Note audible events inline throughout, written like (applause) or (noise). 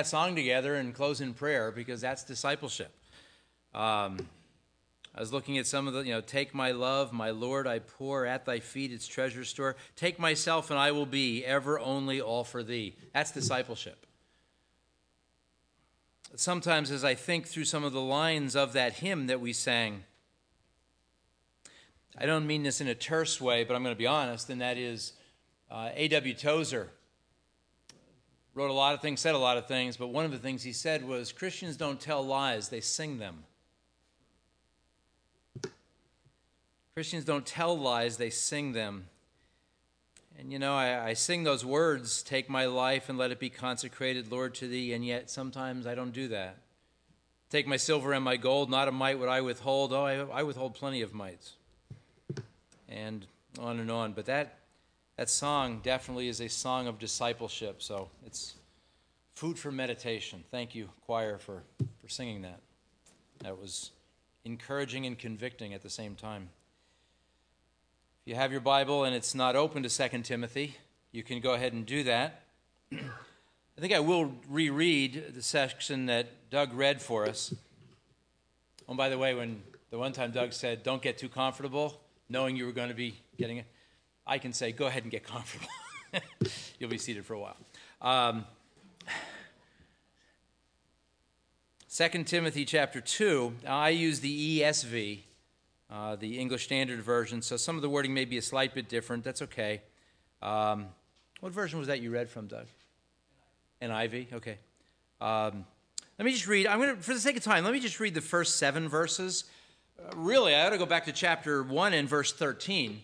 that song together and close in prayer because that's discipleship. Um, I was looking at some of the, you know, take my love, my Lord, I pour at thy feet its treasure store. Take myself and I will be ever only all for thee. That's discipleship. Sometimes as I think through some of the lines of that hymn that we sang, I don't mean this in a terse way, but I'm going to be honest, and that is uh, A.W. Tozer wrote a lot of things, said a lot of things, but one of the things he said was Christians don't tell lies, they sing them. Christians don't tell lies, they sing them. And you know, I, I, sing those words, take my life and let it be consecrated, Lord, to thee, and yet sometimes I don't do that. Take my silver and my gold, not a mite would I withhold. Oh, I, I withhold plenty of mites. And on and on. But that, that song definitely is a song of discipleship, so it's food for meditation. Thank you, choir, for, for singing that. That was encouraging and convicting at the same time. If you have your Bible and it's not open to 2 Timothy, you can go ahead and do that. (clears throat) I think I will reread the section that Doug read for us. Oh, by the way, when the one time Doug said, Don't get too comfortable, knowing you were going to be getting it, I can say, Go ahead and get comfortable. (laughs) You'll be seated for a while. Um, 2 Timothy chapter 2, I use the ESV uh, the English Standard Version, so some of the wording may be a slight bit different. That's okay. Um, what version was that you read from, Doug? NIV. Okay. Um, let me just read. I'm going to, for the sake of time, let me just read the first seven verses. Uh, really, I ought to go back to chapter one and verse 13,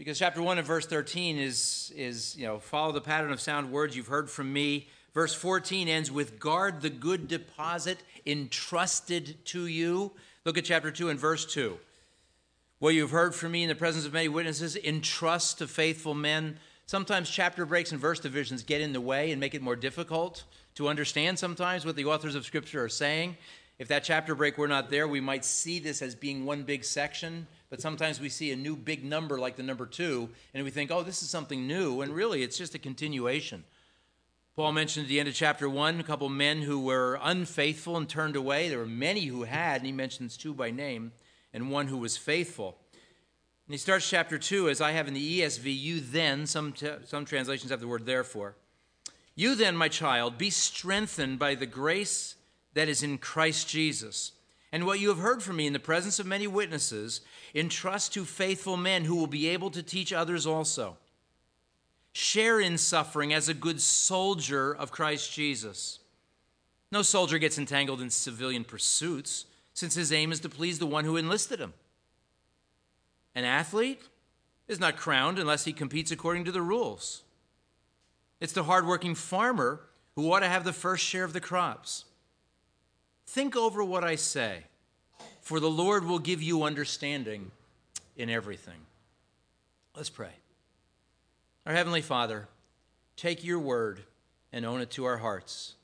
because chapter one and verse 13 is is you know follow the pattern of sound words you've heard from me. Verse 14 ends with guard the good deposit entrusted to you. Look at chapter 2 and verse 2. What you've heard from me in the presence of many witnesses, entrust to faithful men. Sometimes chapter breaks and verse divisions get in the way and make it more difficult to understand sometimes what the authors of Scripture are saying. If that chapter break were not there, we might see this as being one big section, but sometimes we see a new big number like the number two, and we think, oh, this is something new, and really it's just a continuation. Paul mentioned at the end of chapter 1 a couple men who were unfaithful and turned away. There were many who had, and he mentions two by name, and one who was faithful. And he starts chapter 2, as I have in the ESV, you then, some, t- some translations have the word therefore. You then, my child, be strengthened by the grace that is in Christ Jesus. And what you have heard from me in the presence of many witnesses, entrust to faithful men who will be able to teach others also. Share in suffering as a good soldier of Christ Jesus. No soldier gets entangled in civilian pursuits, since his aim is to please the one who enlisted him. An athlete is not crowned unless he competes according to the rules. It's the hardworking farmer who ought to have the first share of the crops. Think over what I say, for the Lord will give you understanding in everything. Let's pray. Our Heavenly Father, take your word and own it to our hearts.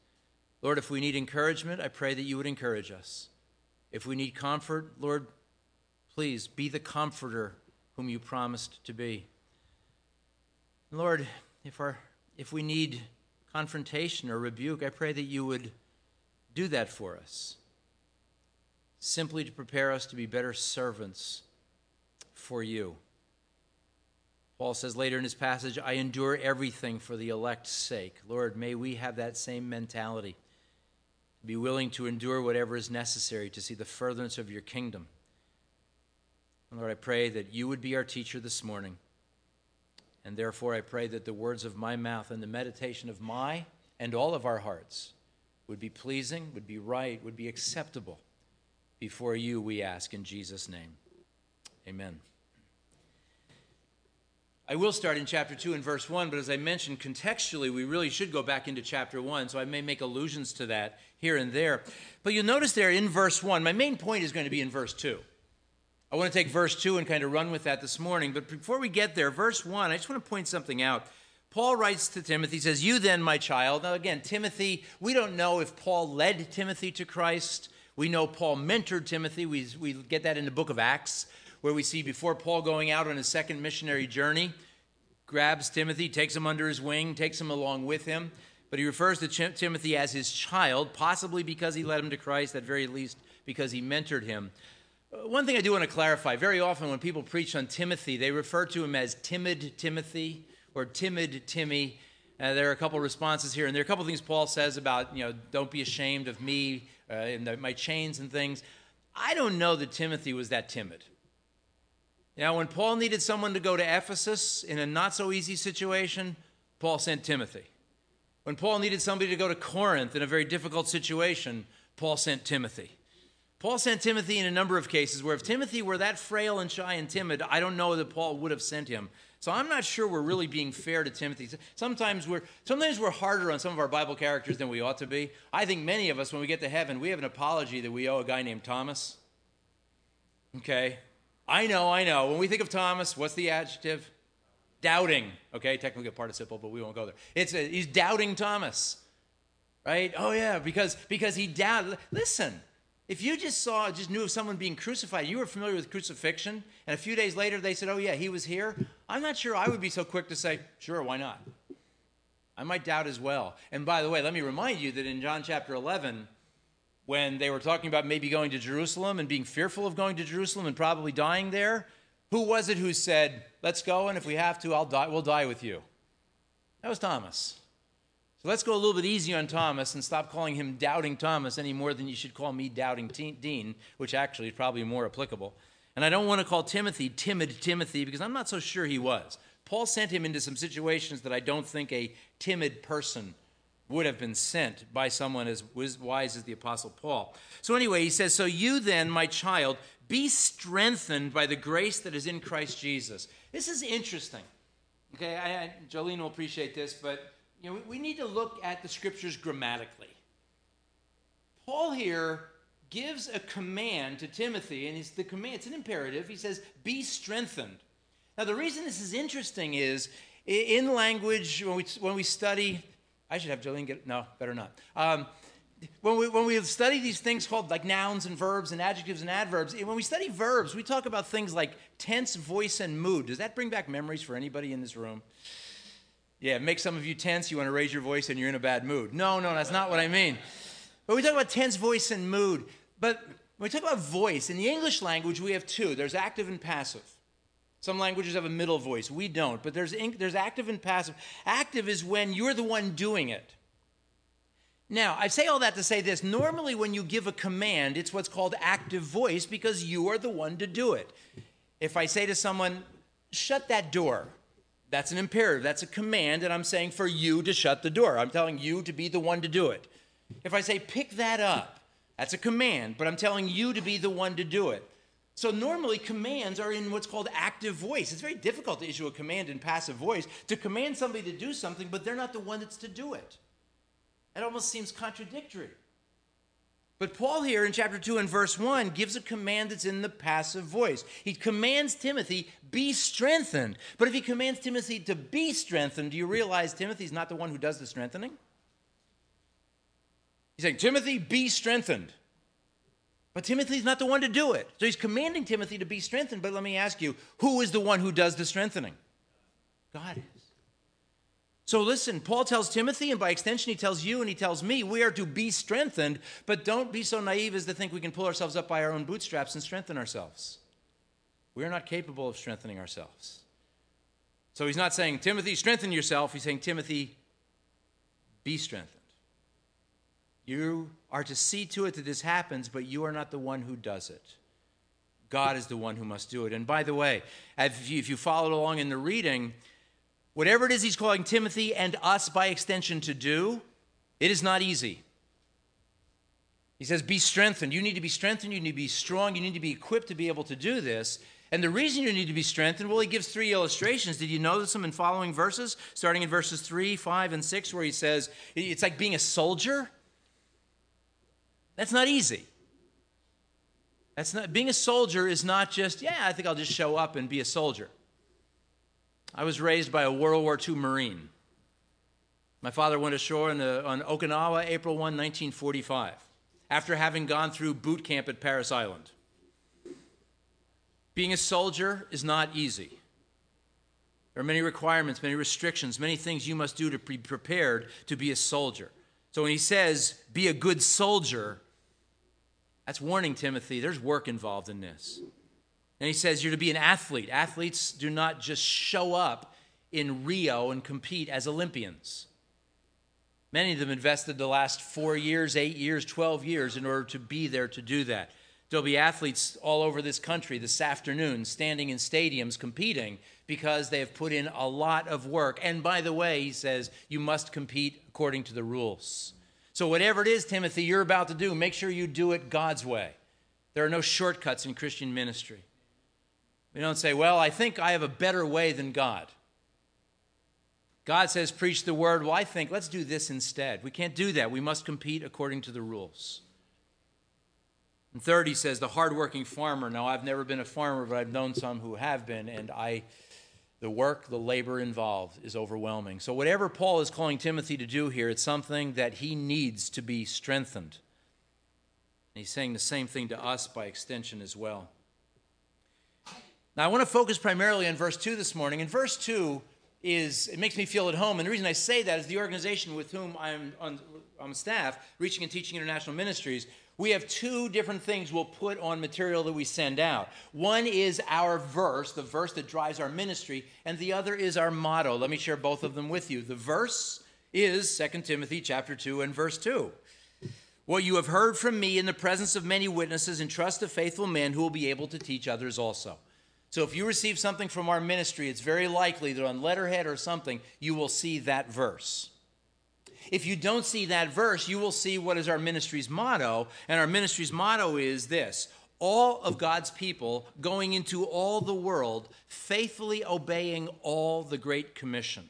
Lord, if we need encouragement, I pray that you would encourage us. If we need comfort, Lord, please be the comforter whom you promised to be. Lord, if, our, if we need confrontation or rebuke, I pray that you would do that for us, simply to prepare us to be better servants for you. Paul says later in his passage, I endure everything for the elect's sake. Lord, may we have that same mentality. Be willing to endure whatever is necessary to see the furtherance of your kingdom. And Lord, I pray that you would be our teacher this morning. And therefore, I pray that the words of my mouth and the meditation of my and all of our hearts would be pleasing, would be right, would be acceptable before you, we ask in Jesus' name. Amen. I will start in chapter 2 and verse 1, but as I mentioned, contextually, we really should go back into chapter 1, so I may make allusions to that here and there. But you'll notice there in verse 1, my main point is going to be in verse 2. I want to take verse 2 and kind of run with that this morning, but before we get there, verse 1, I just want to point something out. Paul writes to Timothy, says, You then, my child. Now, again, Timothy, we don't know if Paul led Timothy to Christ. We know Paul mentored Timothy. We, we get that in the book of Acts where we see before Paul going out on his second missionary journey, grabs Timothy, takes him under his wing, takes him along with him. But he refers to Timothy as his child, possibly because he led him to Christ, at very least because he mentored him. Uh, one thing I do want to clarify very often when people preach on Timothy, they refer to him as timid Timothy or timid Timmy. Uh, there are a couple responses here, and there are a couple things Paul says about, you know, don't be ashamed of me uh, and the, my chains and things. I don't know that Timothy was that timid. Now, when Paul needed someone to go to Ephesus in a not so easy situation, Paul sent Timothy. When Paul needed somebody to go to Corinth in a very difficult situation, Paul sent Timothy. Paul sent Timothy in a number of cases where if Timothy were that frail and shy and timid, I don't know that Paul would have sent him. So I'm not sure we're really being fair to Timothy. Sometimes we're sometimes we're harder on some of our Bible characters than we ought to be. I think many of us when we get to heaven, we have an apology that we owe a guy named Thomas. Okay? I know, I know. When we think of Thomas, what's the adjective? Doubting. Okay, technically a participle, but we won't go there. It's a, he's doubting Thomas. Right? Oh yeah, because because he doubted. Listen, if you just saw, just knew of someone being crucified, you were familiar with crucifixion, and a few days later they said, "Oh yeah, he was here." I'm not sure I would be so quick to say, "Sure, why not?" I might doubt as well. And by the way, let me remind you that in John chapter 11, when they were talking about maybe going to Jerusalem and being fearful of going to Jerusalem and probably dying there, who was it who said, "Let's go, and if we have to, I'll die. We'll die with you." That was Thomas. So let's go a little bit easy on Thomas and stop calling him Doubting Thomas any more than you should call me Doubting Dean, which actually is probably more applicable. And I don't want to call Timothy Timid Timothy because I'm not so sure he was. Paul sent him into some situations that I don't think a timid person would have been sent by someone as wise as the Apostle Paul. So, anyway, he says, So you then, my child, be strengthened by the grace that is in Christ Jesus. This is interesting. Okay, I, I, Jolene will appreciate this, but you know, we need to look at the scriptures grammatically. Paul here gives a command to Timothy, and it's the command, it's an imperative. He says, Be strengthened. Now, the reason this is interesting is in language, when we, when we study, I should have Jolene get, no, better not. Um, when we, when we study these things called like nouns and verbs and adjectives and adverbs, when we study verbs, we talk about things like tense, voice, and mood. Does that bring back memories for anybody in this room? Yeah, it makes some of you tense, you want to raise your voice, and you're in a bad mood. No, no, that's not what I mean. But we talk about tense voice and mood. But when we talk about voice, in the English language, we have two there's active and passive. Some languages have a middle voice. We don't. But there's, there's active and passive. Active is when you're the one doing it. Now, I say all that to say this. Normally, when you give a command, it's what's called active voice because you are the one to do it. If I say to someone, shut that door, that's an imperative. That's a command, and I'm saying for you to shut the door. I'm telling you to be the one to do it. If I say pick that up, that's a command, but I'm telling you to be the one to do it. So normally commands are in what's called active voice. It's very difficult to issue a command in passive voice to command somebody to do something, but they're not the one that's to do it. It almost seems contradictory. But Paul here in chapter 2 and verse 1 gives a command that's in the passive voice. He commands Timothy, be strengthened. But if he commands Timothy to be strengthened, do you realize Timothy's not the one who does the strengthening? He's saying, Timothy, be strengthened. But Timothy's not the one to do it. So he's commanding Timothy to be strengthened. But let me ask you, who is the one who does the strengthening? God. So listen, Paul tells Timothy, and by extension, he tells you and he tells me, we are to be strengthened, but don't be so naive as to think we can pull ourselves up by our own bootstraps and strengthen ourselves. We are not capable of strengthening ourselves. So he's not saying, Timothy, strengthen yourself. He's saying, Timothy, be strengthened. You are to see to it that this happens, but you are not the one who does it. God is the one who must do it. And by the way, if you, followed along in the reading, Whatever it is he's calling Timothy and us by extension to do, it is not easy. He says, Be strengthened. You need to be strengthened. You need to be strong. You need to be equipped to be able to do this. And the reason you need to be strengthened, well, he gives three illustrations. Did you notice them in following verses? Starting in verses 3, 5, and 6, where he says, It's like being a soldier. That's not easy. That's not, being a soldier is not just, yeah, I think I'll just show up and be a soldier. I was raised by a World War II Marine. My father went ashore the, on Okinawa April 1, 1945, after having gone through boot camp at Parris Island. Being a soldier is not easy. There are many requirements, many restrictions, many things you must do to be prepared to be a soldier. So when he says, be a good soldier, that's warning Timothy, there's work involved in this. And he says, you're to be an athlete. Athletes do not just show up in Rio and compete as Olympians. Many of them invested the last four years, eight years, 12 years in order to be there to do that. There'll be athletes all over this country this afternoon standing in stadiums competing because they have put in a lot of work. And by the way, he says, you must compete according to the rules. So, whatever it is, Timothy, you're about to do, make sure you do it God's way. There are no shortcuts in Christian ministry. We don't say, well, I think I have a better way than God. God says, preach the word. Well, I think let's do this instead. We can't do that. We must compete according to the rules. And third, he says, the hardworking farmer. Now, I've never been a farmer, but I've known some who have been, and I, the work, the labor involved is overwhelming. So, whatever Paul is calling Timothy to do here, it's something that he needs to be strengthened. And he's saying the same thing to us by extension as well. Now, I want to focus primarily on verse 2 this morning. And verse 2, is it makes me feel at home. And the reason I say that is the organization with whom I'm on, on staff, Reaching and Teaching International Ministries, we have two different things we'll put on material that we send out. One is our verse, the verse that drives our ministry, and the other is our motto. Let me share both of them with you. The verse is 2 Timothy chapter 2 and verse 2. What you have heard from me in the presence of many witnesses, entrust to faithful men who will be able to teach others also. So if you receive something from our ministry, it's very likely that on letterhead or something, you will see that verse. If you don't see that verse, you will see what is our ministry's motto. And our ministry's motto is this all of God's people going into all the world, faithfully obeying all the Great Commission.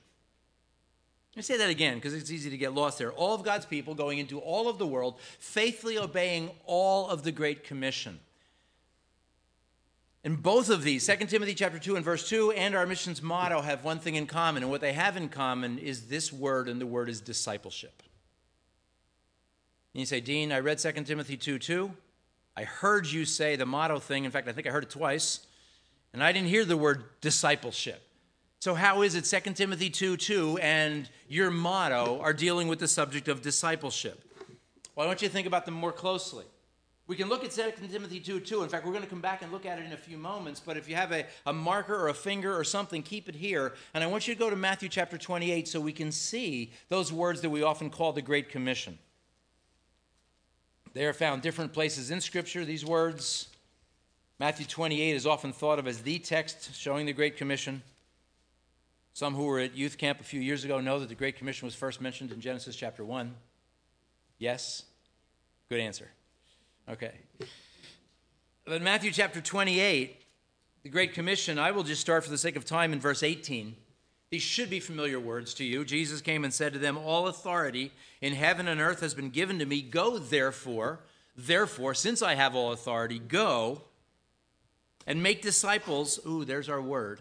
Let me say that again because it's easy to get lost there. All of God's people going into all of the world, faithfully obeying all of the Great Commission. And both of these, 2 Timothy chapter 2 and verse 2 and our mission's motto have one thing in common. And what they have in common is this word, and the word is discipleship. And you say, Dean, I read 2 Timothy 2 2. I heard you say the motto thing. In fact, I think I heard it twice. And I didn't hear the word discipleship. So, how is it 2 Timothy 2 2 and your motto are dealing with the subject of discipleship? Well, I want you to think about them more closely. We can look at 2 Timothy 2 2. In fact, we're going to come back and look at it in a few moments. But if you have a, a marker or a finger or something, keep it here. And I want you to go to Matthew chapter 28 so we can see those words that we often call the Great Commission. They are found different places in Scripture, these words. Matthew 28 is often thought of as the text showing the Great Commission. Some who were at youth camp a few years ago know that the Great Commission was first mentioned in Genesis chapter 1. Yes? Good answer. Okay. But Matthew chapter 28, the Great Commission, I will just start for the sake of time in verse 18. These should be familiar words to you. Jesus came and said to them, All authority in heaven and earth has been given to me. Go, therefore, therefore, since I have all authority, go and make disciples. Ooh, there's our word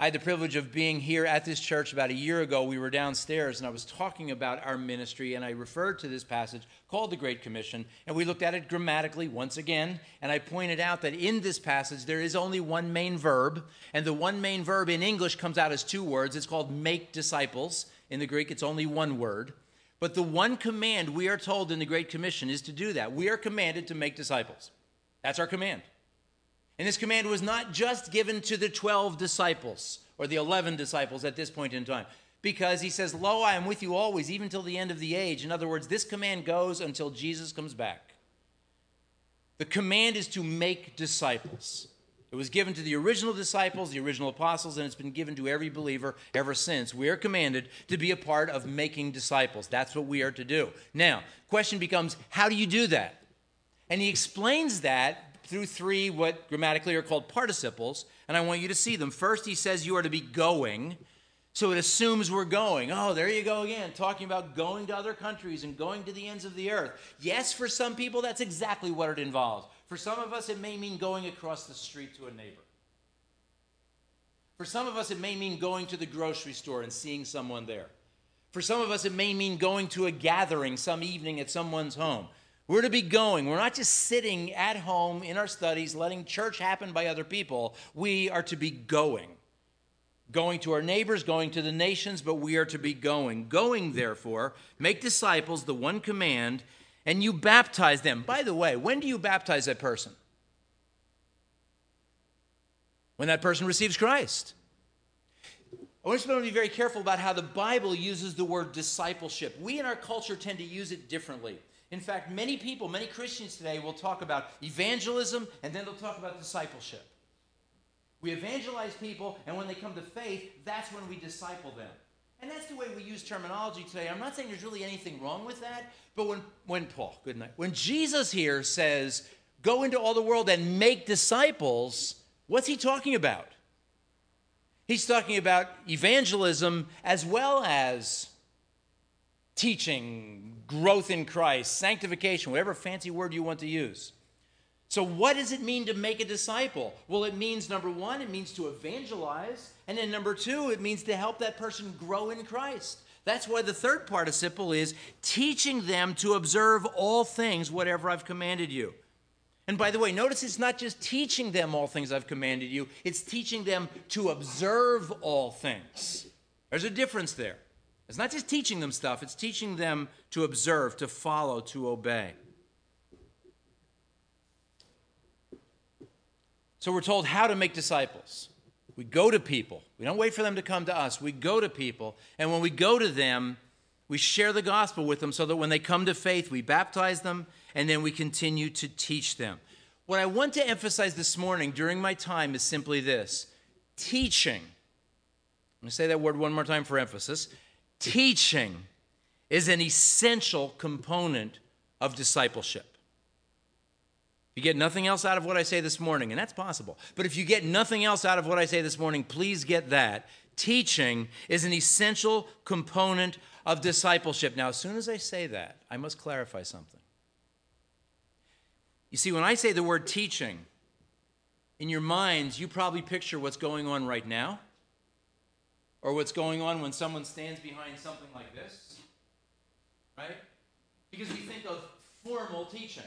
I had the privilege of being here at this church about a year ago. We were downstairs and I was talking about our ministry, and I referred to this passage called the Great Commission, and we looked at it grammatically once again. And I pointed out that in this passage there is only one main verb, and the one main verb in English comes out as two words. It's called make disciples. In the Greek, it's only one word. But the one command we are told in the Great Commission is to do that. We are commanded to make disciples. That's our command. And this command was not just given to the 12 disciples or the 11 disciples at this point in time, because he says, Lo, I am with you always, even till the end of the age. In other words, this command goes until Jesus comes back. The command is to make disciples. It was given to the original disciples, the original apostles, and it's been given to every believer ever since. We are commanded to be a part of making disciples. That's what we are to do. Now, question becomes, how do you do that? And he explains that through three what grammatically are called participles, and I want you to see them. First, he says you are to be going. So it assumes we're going. Oh, there you go again, talking about going to other countries and going to the ends of the earth. Yes, for some people, that's exactly what it involves. For some of us, it may mean going across the street to a neighbor. For some of us, it may mean going to the grocery store and seeing someone there. For some of us, it may mean going to a gathering some evening at someone's home. We're to be going. We're not just sitting at home in our studies, letting church happen by other people. We are to be going. Going to our neighbors, going to the nations, but we are to be going. Going, therefore, make disciples, the one command, and you baptize them. By the way, when do you baptize that person? When that person receives Christ. I want to be very careful about how the Bible uses the word discipleship. We in our culture tend to use it differently. In fact, many people, many Christians today will talk about evangelism and then they'll talk about discipleship. We evangelize people, and when they come to faith, that's when we disciple them. And that's the way we use terminology today. I'm not saying there's really anything wrong with that, but when, when Paul, good night, when Jesus here says, go into all the world and make disciples, what's he talking about? He's talking about evangelism as well as teaching, growth in Christ, sanctification, whatever fancy word you want to use. So, what does it mean to make a disciple? Well, it means number one, it means to evangelize. And then number two, it means to help that person grow in Christ. That's why the third participle is teaching them to observe all things, whatever I've commanded you. And by the way, notice it's not just teaching them all things I've commanded you, it's teaching them to observe all things. There's a difference there. It's not just teaching them stuff, it's teaching them to observe, to follow, to obey. So we're told how to make disciples. We go to people. We don't wait for them to come to us. We go to people. And when we go to them, we share the gospel with them so that when they come to faith, we baptize them and then we continue to teach them. What I want to emphasize this morning during my time is simply this teaching. I'm going to say that word one more time for emphasis. Teaching is an essential component of discipleship. If you get nothing else out of what I say this morning, and that's possible. But if you get nothing else out of what I say this morning, please get that. Teaching is an essential component of discipleship. Now, as soon as I say that, I must clarify something. You see, when I say the word teaching, in your minds, you probably picture what's going on right now, or what's going on when someone stands behind something like this, right? Because we think of formal teaching.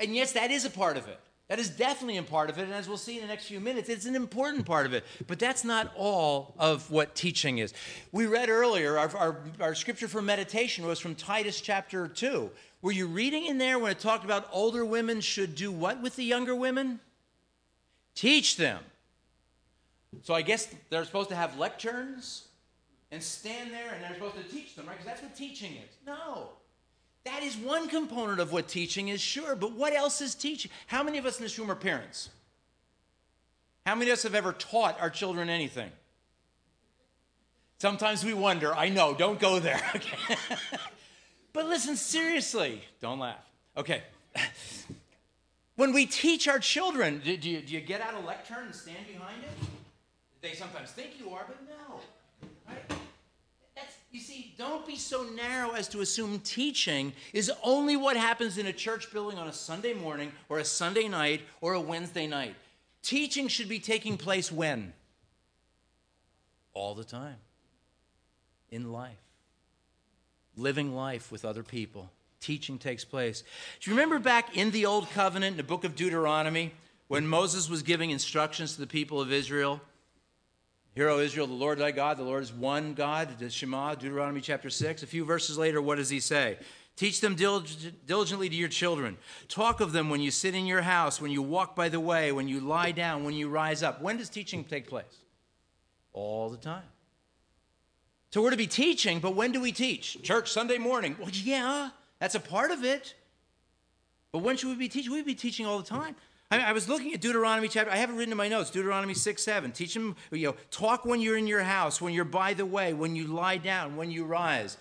And yes, that is a part of it. That is definitely a part of it. And as we'll see in the next few minutes, it's an important part of it. But that's not all of what teaching is. We read earlier, our, our, our, scripture for meditation was from Titus chapter 2. Were you reading in there when it talked about older women should do what with the younger women? Teach them. So I guess they're supposed to have lecterns and stand there and they're supposed to teach them, right? Because that's what teaching is. No. That is one component of what teaching is, sure, but what else is teaching? How many of us in this room are parents? How many of us have ever taught our children anything? Sometimes we wonder, I know, don't go there. (laughs) Okay. (laughs) but listen, seriously, don't laugh. Okay. (laughs) when we teach our children, do you, do you get out a lectern and stand behind it? They sometimes think you are, but no. Right? You see, don't be so narrow as to assume teaching is only what happens in a church building on a Sunday morning or a Sunday night or a Wednesday night. Teaching should be taking place when? All the time. In life. Living life with other people. Teaching takes place. Do you remember back in the Old Covenant, in the book of Deuteronomy, when Moses was giving instructions to the people of Israel? Hear, O Israel, the Lord thy God, the Lord is one God, the Shema, Deuteronomy chapter 6. A few verses later, what does he say? Teach them diligently to your children. Talk of them when you sit in your house, when you walk by the way, when you lie down, when you rise up. When does teaching take place? All the time. So we're to be teaching, but when do we teach? Church Sunday morning. Well, yeah, that's a part of it. But when should we be teaching? We'd be teaching all the time. I, I, was looking at Deuteronomy chapter. I have it written in my notes. Deuteronomy six seven. Teach them. You know, talk when you're in your house, when you're by the way, when you lie down, when you rise,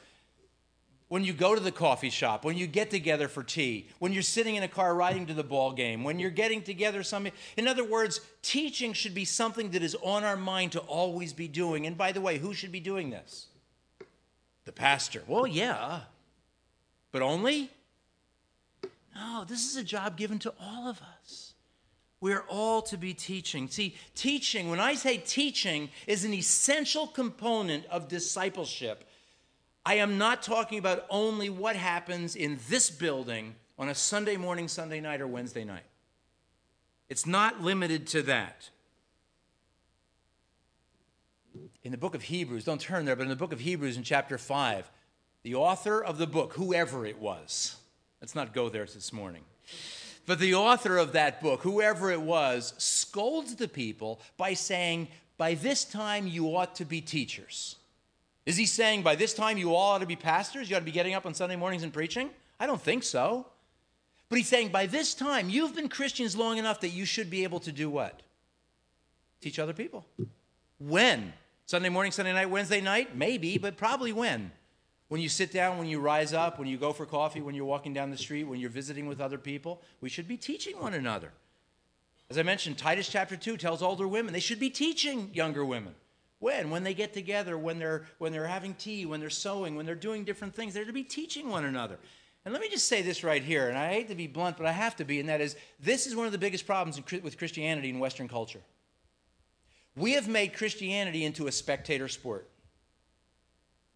when you go to the coffee shop, when you get together for tea, when you're sitting in a car riding to the ball game, when you're getting together. Some. In other words, teaching should be something that is on our mind to always be doing. And by the way, who should be doing this? The pastor. Well, yeah, but only. No, this is a job given to all of us. We're all to be teaching. See, teaching, when I say teaching, is an essential component of discipleship. I am not talking about only what happens in this building on a Sunday morning, Sunday night, or Wednesday night. It's not limited to that. In the book of Hebrews, don't turn there, but in the book of Hebrews in chapter 5, the author of the book, whoever it was, let's not go there this morning. But the author of that book, whoever it was, scolds the people by saying, By this time you ought to be teachers. Is he saying, By this time you all ought to be pastors? You ought to be getting up on Sunday mornings and preaching? I don't think so. But he's saying, By this time you've been Christians long enough that you should be able to do what? Teach other people. When? Sunday morning, Sunday night, Wednesday night? Maybe, but probably when? When you sit down, when you rise up, when you go for coffee, when you're walking down the street, when you're visiting with other people, we should be teaching one another. As I mentioned, Titus chapter 2 tells older women they should be teaching younger women. When? When they get together, when they're, when they're having tea, when they're sewing, when they're doing different things, they're to be teaching one another. And let me just say this right here, and I hate to be blunt, but I have to be, and that is this is one of the biggest problems in, with Christianity in Western culture. We have made Christianity into a spectator sport.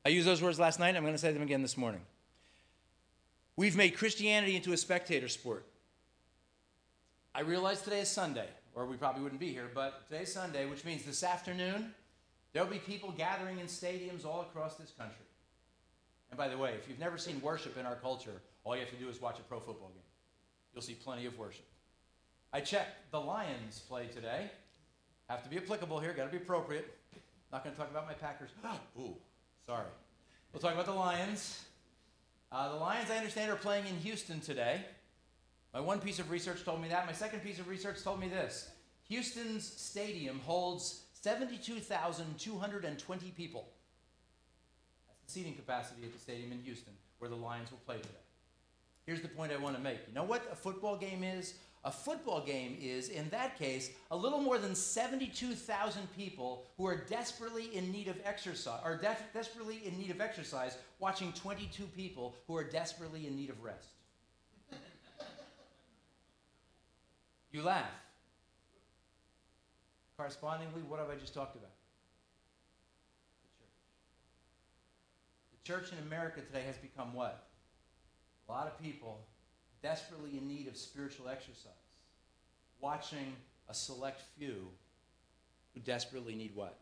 I used those words last night. I'm going to say them again this morning. We've made Christianity into a spectator sport. I realize today is Sunday, or we probably wouldn't be here, but today's Sunday, which means this afternoon, there'll be people gathering in stadiums all across this country. And by the way, if you've never seen worship in our culture, all you have to do is watch a pro football game. You'll see plenty of worship. I checked the Lions play today. Have to be applicable here, got to be appropriate. Not going to talk about my Packers. (gasps) Ooh, Sorry. We'll talk about the Lions. Uh, the Lions, I understand, are playing in Houston today. My one piece of research told me that. My second piece of research told me this Houston's stadium holds 72,220 people. That's the seating capacity at the stadium in Houston where the Lions will play today. Here's the point I want to make. You know what a football game is? A football game is, in that case, a little more than 72,000 people who are desperately in need of exercise, are desperately in need of exercise, watching 22 people who are desperately in need of rest. you laugh. Correspondingly, what have I just talked about? The church. The church in America today has become what? A lot of people desperately in need of spiritual exercise, watching a select few who desperately need what?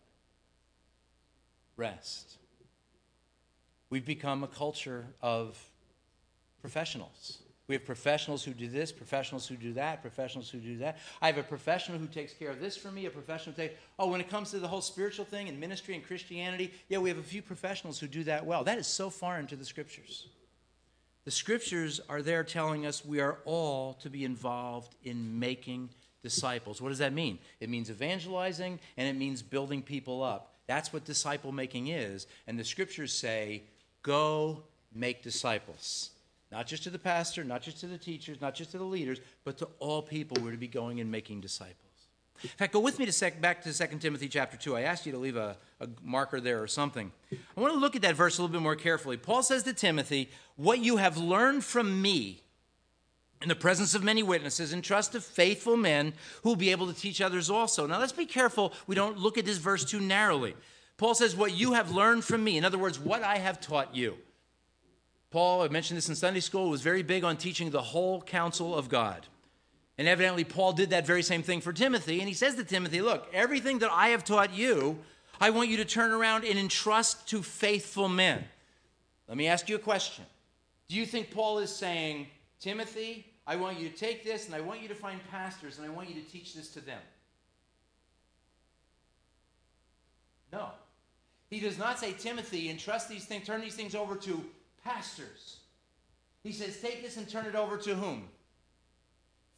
Rest. We've become a culture of professionals. We have professionals who do this, professionals who do that, professionals who do that. I have a professional who takes care of this for me, a professional who takes, oh, when it comes to the whole spiritual thing and ministry and Christianity, yeah, we have a few professionals who do that well. That is so far into the scriptures. The scriptures are there telling us we are all to be involved in making disciples. What does that mean? It means evangelizing and it means building people up. That's what disciple making is. And the scriptures say, go make disciples. Not just to the pastor, not just to the teachers, not just to the leaders, but to all people. We're to be going and making disciples. In fact, go with me to sec- back to 2 Timothy chapter 2. I asked you to leave a, a marker there or something. I want to look at that verse a little bit more carefully. Paul says to Timothy, What you have learned from me in the presence of many witnesses, entrust to faithful men who will be able to teach others also. Now, let's be careful we don't look at this verse too narrowly. Paul says, What you have learned from me. In other words, what I have taught you. Paul, I mentioned this in Sunday school, was very big on teaching the whole counsel of God. And evidently, Paul did that very same thing for Timothy. And he says to Timothy, Look, everything that I have taught you, I want you to turn around and entrust to faithful men. Let me ask you a question. Do you think Paul is saying, Timothy, I want you to take this and I want you to find pastors and I want you to teach this to them? No. He does not say, Timothy, entrust these things, turn these things over to pastors. He says, take this and turn it over to whom?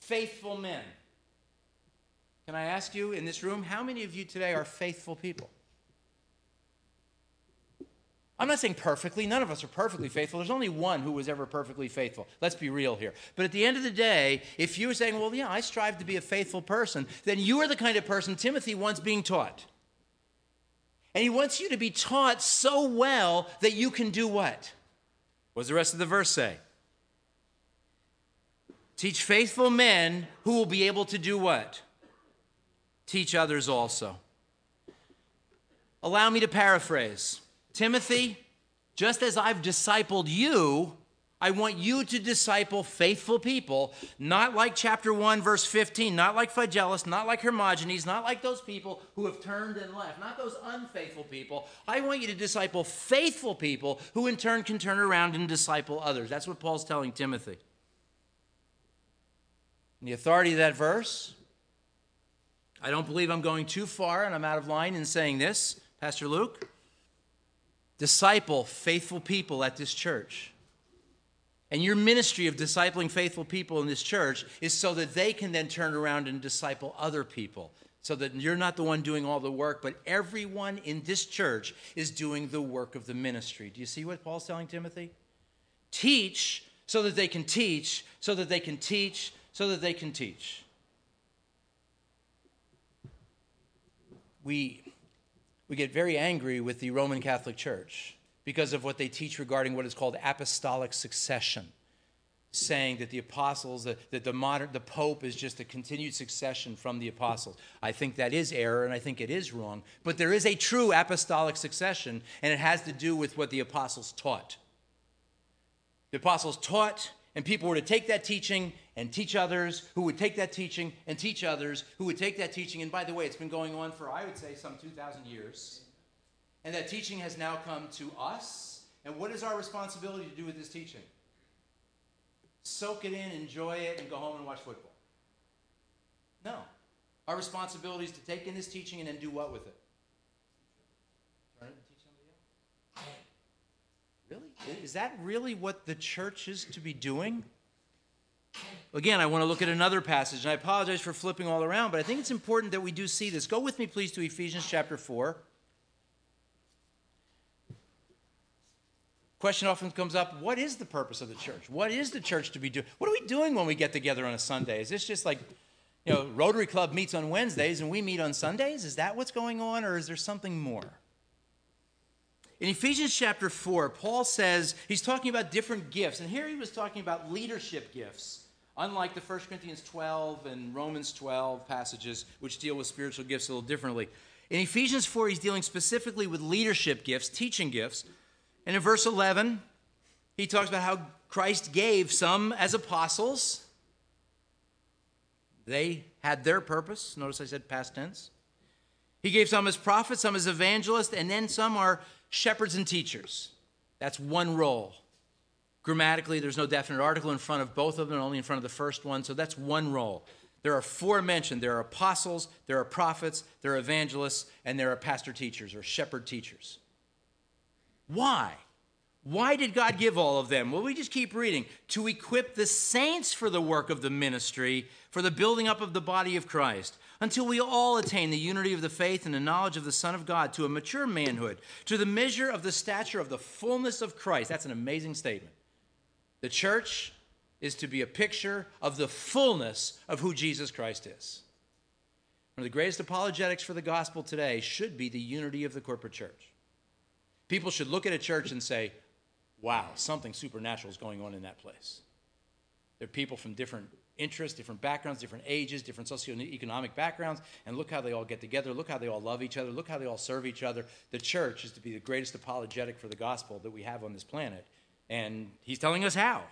Faithful men. Can I ask you in this room, how many of you today are faithful people? I'm not saying perfectly. None of us are perfectly faithful. There's only one who was ever perfectly faithful. Let's be real here. But at the end of the day, if you're saying, well, yeah, I strive to be a faithful person, then you are the kind of person Timothy wants being taught. And he wants you to be taught so well that you can do what? What does the rest of the verse say? Teach faithful men who will be able to do what? Teach others also. Allow me to paraphrase Timothy, just as I've discipled you, I want you to disciple faithful people, not like chapter 1, verse 15, not like Phygellus, not like Hermogenes, not like those people who have turned and left, not those unfaithful people. I want you to disciple faithful people who in turn can turn around and disciple others. That's what Paul's telling Timothy. And the authority of that verse, I don't believe I'm going too far and I'm out of line in saying this, Pastor Luke. Disciple faithful people at this church. And your ministry of discipling faithful people in this church is so that they can then turn around and disciple other people. So that you're not the one doing all the work, but everyone in this church is doing the work of the ministry. Do you see what Paul's telling Timothy? Teach so that they can teach, so that they can teach, so that they can teach. We, we get very angry with the Roman Catholic Church because of what they teach regarding what is called apostolic succession saying that the apostles that, that the modern the pope is just a continued succession from the apostles i think that is error and i think it is wrong but there is a true apostolic succession and it has to do with what the apostles taught the apostles taught and people were to take that teaching and teach others who would take that teaching and teach others who would take that teaching and by the way it's been going on for i would say some 2000 years and that teaching has now come to us. And what is our responsibility to do with this teaching? Soak it in, enjoy it, and go home and watch football. No. Our responsibility is to take in this teaching and then do what with it? Turn it and teach somebody else. Really? Is that really what the church is to be doing? Again, I want to look at another passage, and I apologize for flipping all around, but I think it's important that we do see this. Go with me, please, to Ephesians chapter 4. question often comes up what is the purpose of the church what is the church to be doing what are we doing when we get together on a sunday is this just like you know rotary club meets on wednesdays and we meet on sundays is that what's going on or is there something more in ephesians chapter 4 paul says he's talking about different gifts and here he was talking about leadership gifts unlike the 1 corinthians 12 and romans 12 passages which deal with spiritual gifts a little differently in ephesians 4 he's dealing specifically with leadership gifts teaching gifts and in verse 11, he talks about how Christ gave some as apostles. They had their purpose. Notice I said past tense. He gave some as prophets, some as evangelists, and then some are shepherds and teachers. That's one role. Grammatically, there's no definite article in front of both of them, only in front of the first one, so that's one role. There are four mentioned there are apostles, there are prophets, there are evangelists, and there are pastor teachers or shepherd teachers. Why? Why did God give all of them? Well, we just keep reading. To equip the saints for the work of the ministry, for the building up of the body of Christ, until we all attain the unity of the faith and the knowledge of the Son of God, to a mature manhood, to the measure of the stature of the fullness of Christ. That's an amazing statement. The church is to be a picture of the fullness of who Jesus Christ is. One of the greatest apologetics for the gospel today should be the unity of the corporate church. People should look at a church and say, wow, something supernatural is going on in that place. There are people from different interests, different backgrounds, different ages, different socioeconomic backgrounds, and look how they all get together. Look how they all love each other. Look how they all serve each other. The church is to be the greatest apologetic for the gospel that we have on this planet. And he's telling us how.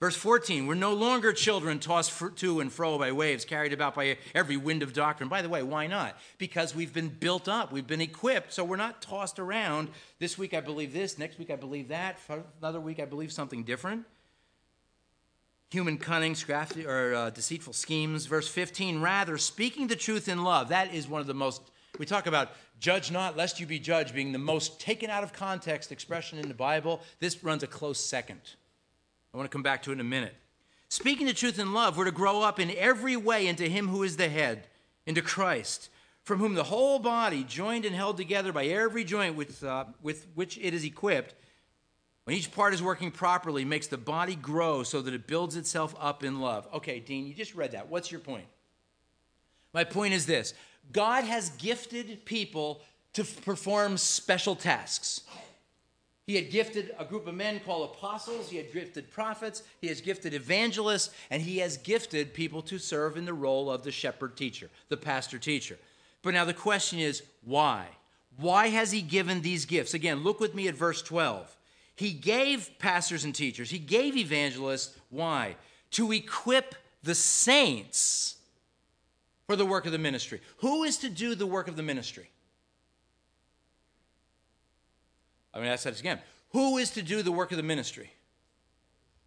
Verse 14, we're no longer children tossed to and fro by waves, carried about by every wind of doctrine. By the way, why not? Because we've been built up, we've been equipped, so we're not tossed around. This week I believe this, next week I believe that, another week I believe something different. Human cunning, crafty, or uh, deceitful schemes. Verse 15, rather, speaking the truth in love. That is one of the most, we talk about judge not lest you be judged being the most taken out of context expression in the Bible. This runs a close second. I want to come back to it in a minute. Speaking the truth in love, we're to grow up in every way into Him who is the head, into Christ, from whom the whole body, joined and held together by every joint with, uh, with which it is equipped, when each part is working properly, makes the body grow so that it builds itself up in love. Okay, Dean, you just read that. What's your point? My point is this God has gifted people to perform special tasks. He had gifted a group of men called apostles, he had gifted prophets, he has gifted evangelists, and he has gifted people to serve in the role of the shepherd teacher, the pastor teacher. But now the question is why? Why has he given these gifts? Again, look with me at verse 12. He gave pastors and teachers, he gave evangelists. Why? To equip the saints for the work of the ministry. Who is to do the work of the ministry? I'm going to ask that again. Who is to do the work of the ministry?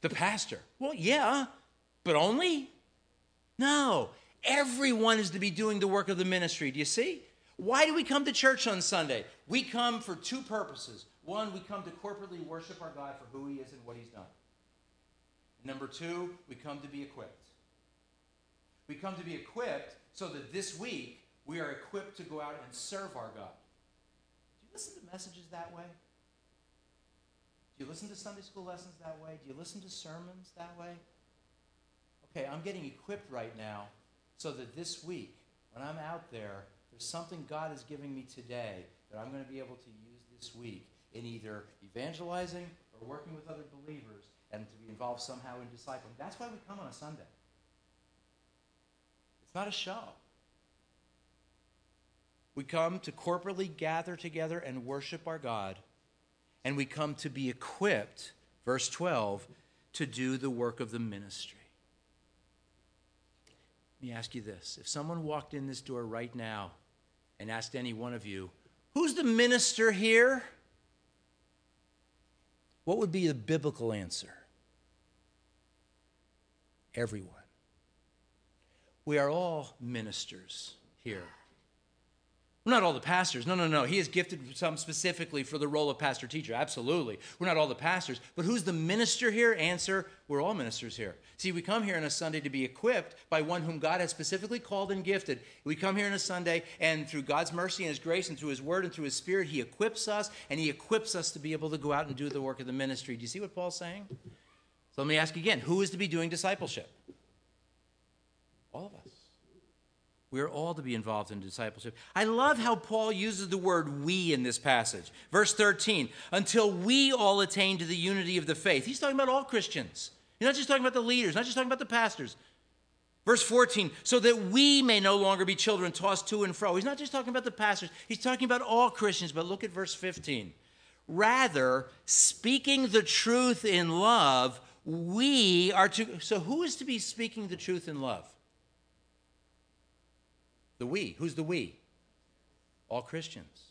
The pastor. Well, yeah, but only? No. Everyone is to be doing the work of the ministry. Do you see? Why do we come to church on Sunday? We come for two purposes. One, we come to corporately worship our God for who He is and what He's done. Number two, we come to be equipped. We come to be equipped so that this week we are equipped to go out and serve our God. Do you listen to messages that way? Do you listen to Sunday school lessons that way? Do you listen to sermons that way? Okay, I'm getting equipped right now so that this week, when I'm out there, there's something God is giving me today that I'm going to be able to use this week in either evangelizing or working with other believers and to be involved somehow in discipling. That's why we come on a Sunday. It's not a show. We come to corporately gather together and worship our God and we come to be equipped, verse 12, to do the work of the ministry. Let me ask you this. If someone walked in this door right now and asked any one of you, Who's the minister here? What would be the biblical answer? Everyone. We are all ministers here. We're not all the pastors. No, no, no. He has gifted some specifically for the role of pastor teacher. Absolutely. We're not all the pastors. But who's the minister here? Answer we're all ministers here. See, we come here on a Sunday to be equipped by one whom God has specifically called and gifted. We come here on a Sunday, and through God's mercy and His grace, and through His word and through His Spirit, He equips us, and He equips us to be able to go out and do the work of the ministry. Do you see what Paul's saying? So let me ask again who is to be doing discipleship? All of us. We are all to be involved in discipleship. I love how Paul uses the word we in this passage. Verse 13, until we all attain to the unity of the faith. He's talking about all Christians. He's not just talking about the leaders, not just talking about the pastors. Verse 14, so that we may no longer be children tossed to and fro. He's not just talking about the pastors, he's talking about all Christians. But look at verse 15. Rather, speaking the truth in love, we are to. So, who is to be speaking the truth in love? The we. Who's the we? All Christians.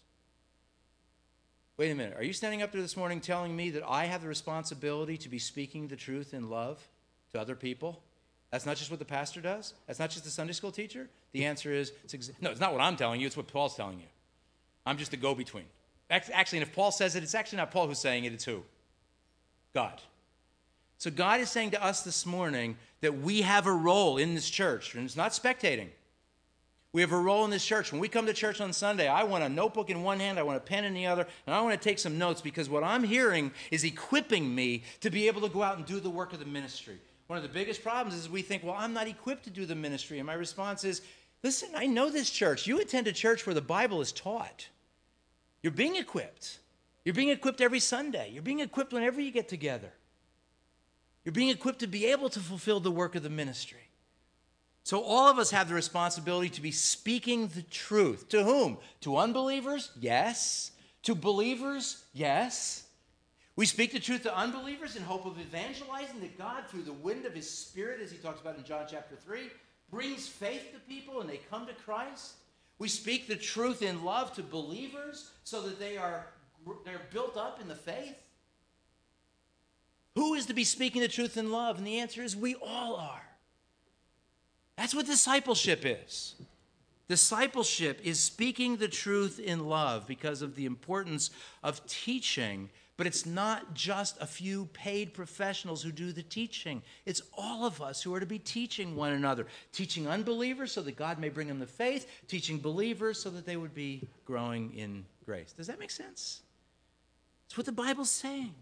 Wait a minute. Are you standing up there this morning telling me that I have the responsibility to be speaking the truth in love to other people? That's not just what the pastor does? That's not just the Sunday school teacher? The answer is it's exa- no, it's not what I'm telling you, it's what Paul's telling you. I'm just a go between. Actually, and if Paul says it, it's actually not Paul who's saying it, it's who? God. So God is saying to us this morning that we have a role in this church, and it's not spectating. We have a role in this church. When we come to church on Sunday, I want a notebook in one hand, I want a pen in the other, and I want to take some notes because what I'm hearing is equipping me to be able to go out and do the work of the ministry. One of the biggest problems is we think, well, I'm not equipped to do the ministry. And my response is, listen, I know this church. You attend a church where the Bible is taught. You're being equipped. You're being equipped every Sunday. You're being equipped whenever you get together. You're being equipped to be able to fulfill the work of the ministry. So, all of us have the responsibility to be speaking the truth. To whom? To unbelievers? Yes. To believers? Yes. We speak the truth to unbelievers in hope of evangelizing that God, through the wind of His Spirit, as He talks about in John chapter 3, brings faith to people and they come to Christ. We speak the truth in love to believers so that they are they're built up in the faith. Who is to be speaking the truth in love? And the answer is we all are. That's what discipleship is. Discipleship is speaking the truth in love because of the importance of teaching, but it's not just a few paid professionals who do the teaching. It's all of us who are to be teaching one another, teaching unbelievers so that God may bring them to faith, teaching believers so that they would be growing in grace. Does that make sense? It's what the Bible's saying.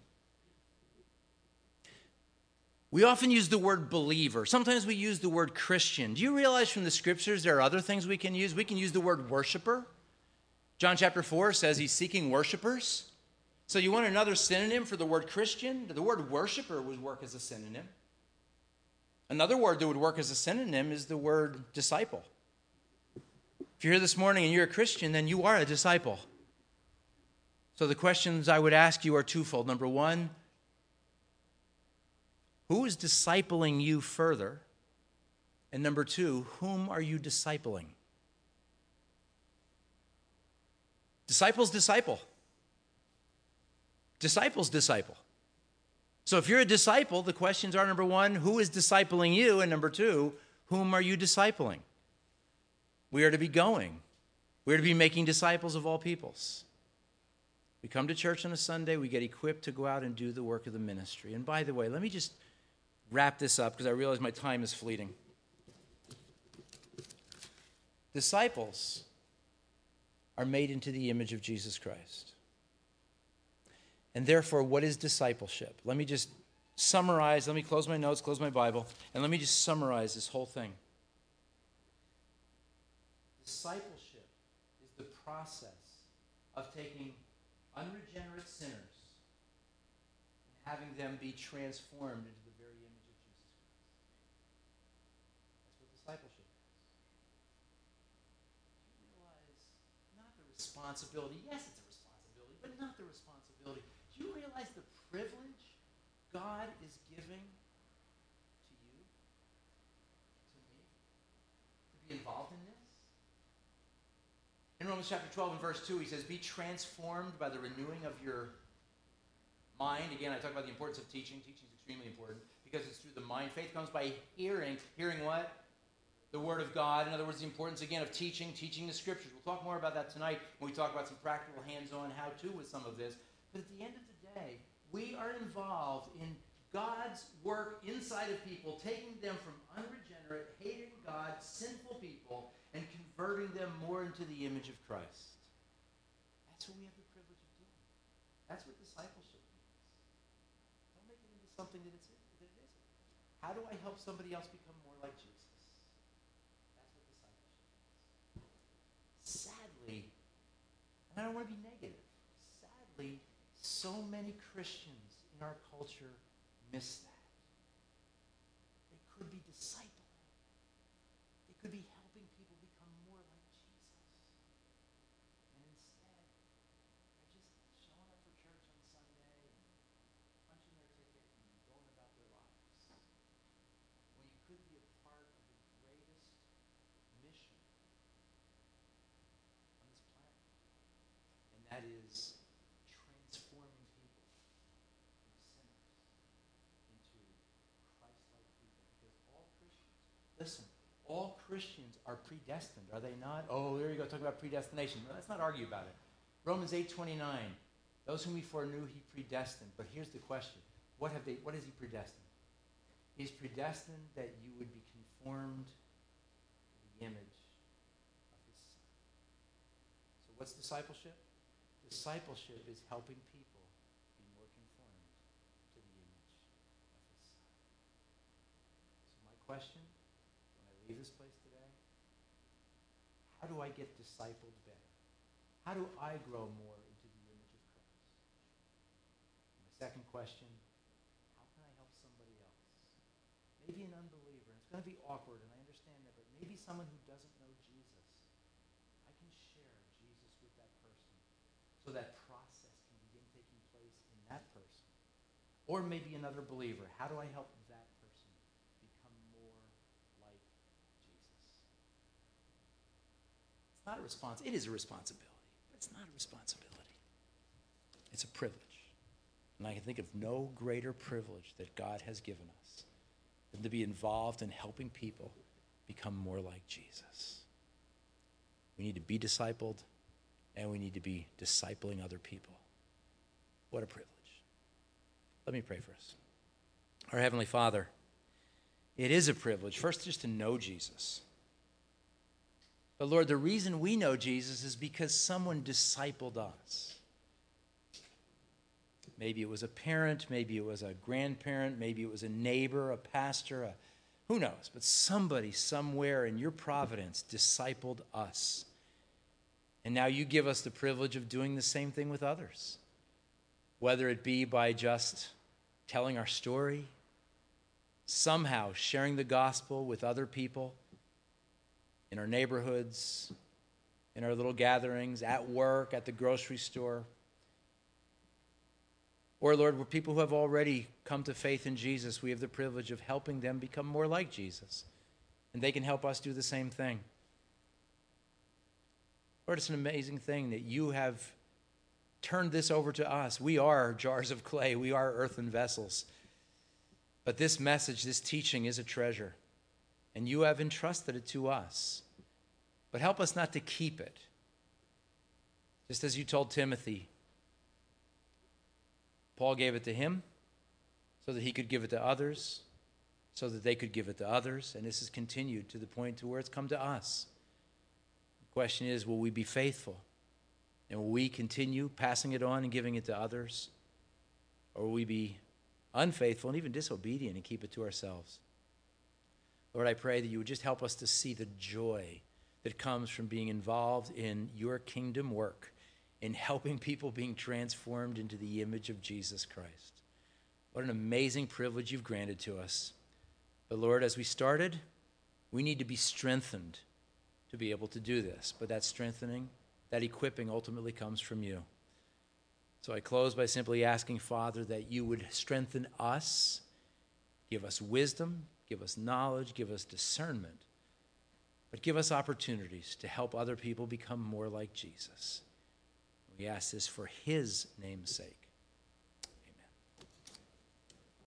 We often use the word believer. Sometimes we use the word Christian. Do you realize from the scriptures there are other things we can use? We can use the word worshiper. John chapter 4 says he's seeking worshipers. So you want another synonym for the word Christian? The word worshiper would work as a synonym. Another word that would work as a synonym is the word disciple. If you're here this morning and you're a Christian, then you are a disciple. So the questions I would ask you are twofold. Number one, who is discipling you further? And number two, whom are you discipling? Disciples disciple. Disciples disciple. So if you're a disciple, the questions are number one, who is discipling you? And number two, whom are you discipling? We are to be going. We are to be making disciples of all peoples. We come to church on a Sunday, we get equipped to go out and do the work of the ministry. And by the way, let me just wrap this up because I realize my time is fleeting. Disciples are made into the image of Jesus Christ. And therefore, what is discipleship? Let me just summarize, let me close my notes, close my Bible, and let me just summarize this whole thing. Discipleship is the process of taking unregenerate sinners and having them be transformed into the very image of Jesus Christ. That's what discipleship is. You realize not the responsibility, yes, it's a responsibility, but not the responsibility do you realize the privilege God is giving to you, to me, to be involved in this? In Romans chapter 12 and verse 2, he says, Be transformed by the renewing of your mind. Again, I talk about the importance of teaching. Teaching is extremely important because it's through the mind. Faith comes by hearing. Hearing what? The Word of God. In other words, the importance, again, of teaching, teaching the Scriptures. We'll talk more about that tonight when we talk about some practical hands on how to with some of this. But at the end of the day, we are involved in God's work inside of people, taking them from unregenerate, hating God, sinful people, and converting them more into the image of Christ. That's what we have the privilege of doing. That's what discipleship means. Don't make it into something that, it's, that it isn't. How do I help somebody else become more like Jesus? That's what discipleship means. Sadly, and I don't want to be negative, sadly, so many Christians in our culture miss that. They could be discipling. They could be helping people become more like Jesus. And instead, they're just showing up for church on Sunday and punching their ticket and going about their lives. When you could be a part of the greatest mission on this planet. And that is transforming people from sinners into Christ-like people. Because all Christians, Listen, all Christians are predestined, are they not? Oh, there you go, talking about predestination. let's not argue about it. Romans 8 29. Those whom he foreknew, he predestined. But here's the question what, have they, what is he predestined? He's predestined that you would be conformed to the image of his son. So, what's discipleship? Discipleship is helping people be more conformed to the image of his son. So, my question when I leave this place today? How do I get discipled better? How do I grow more into the image of Christ? My second question, how can I help somebody else? Maybe an unbeliever, and it's going to be awkward, and I understand that, but maybe someone who doesn't know Jesus. I can share Jesus with that person so that process can begin taking place in that person. Or maybe another believer. How do I help that person become more like Jesus? It's not a response. It is a responsibility, but it's not a responsibility. It's a privilege. And I can think of no greater privilege that God has given us than to be involved in helping people become more like Jesus. We need to be discipled, and we need to be discipling other people. What a privilege. Let me pray for us. Our Heavenly Father, it is a privilege, first, just to know Jesus but Lord, the reason we know Jesus is because someone discipled us. Maybe it was a parent, maybe it was a grandparent, maybe it was a neighbor, a pastor, a, who knows? But somebody somewhere in your providence discipled us. And now you give us the privilege of doing the same thing with others. whether it be by just telling our story, somehow sharing the gospel with other people in our neighborhoods, in our little gatherings, at work, at the grocery store. Or, Lord, we're people who have already come to faith in Jesus. We have the privilege of helping them become more like Jesus. And they can help us do the same thing. Lord, it's an amazing thing that you have turned this over to us. We are jars of clay, we are earthen vessels. But this message, this teaching is a treasure, and you have entrusted it to us. But help us not to keep it. Just as you told Timothy, Paul gave it to him so that he could give it to others, so that they could give it to others, and this has continued to the point to where it's come to us. The question is, will we be faithful? And will we continue passing it on and giving it to others? Or will we be unfaithful and even disobedient and keep it to ourselves? Lord, I pray that you would just help us to see the joy that comes from being involved in your kingdom work, in helping people being transformed into the image of Jesus Christ. What an amazing privilege you've granted to us. But Lord, as we started, we need to be strengthened to be able to do this. But that strengthening, that equipping ultimately comes from you. So I close by simply asking, Father, that you would strengthen us, give us wisdom, give us knowledge, give us discernment, but give us opportunities to help other people become more like Jesus. We ask this for his name's sake.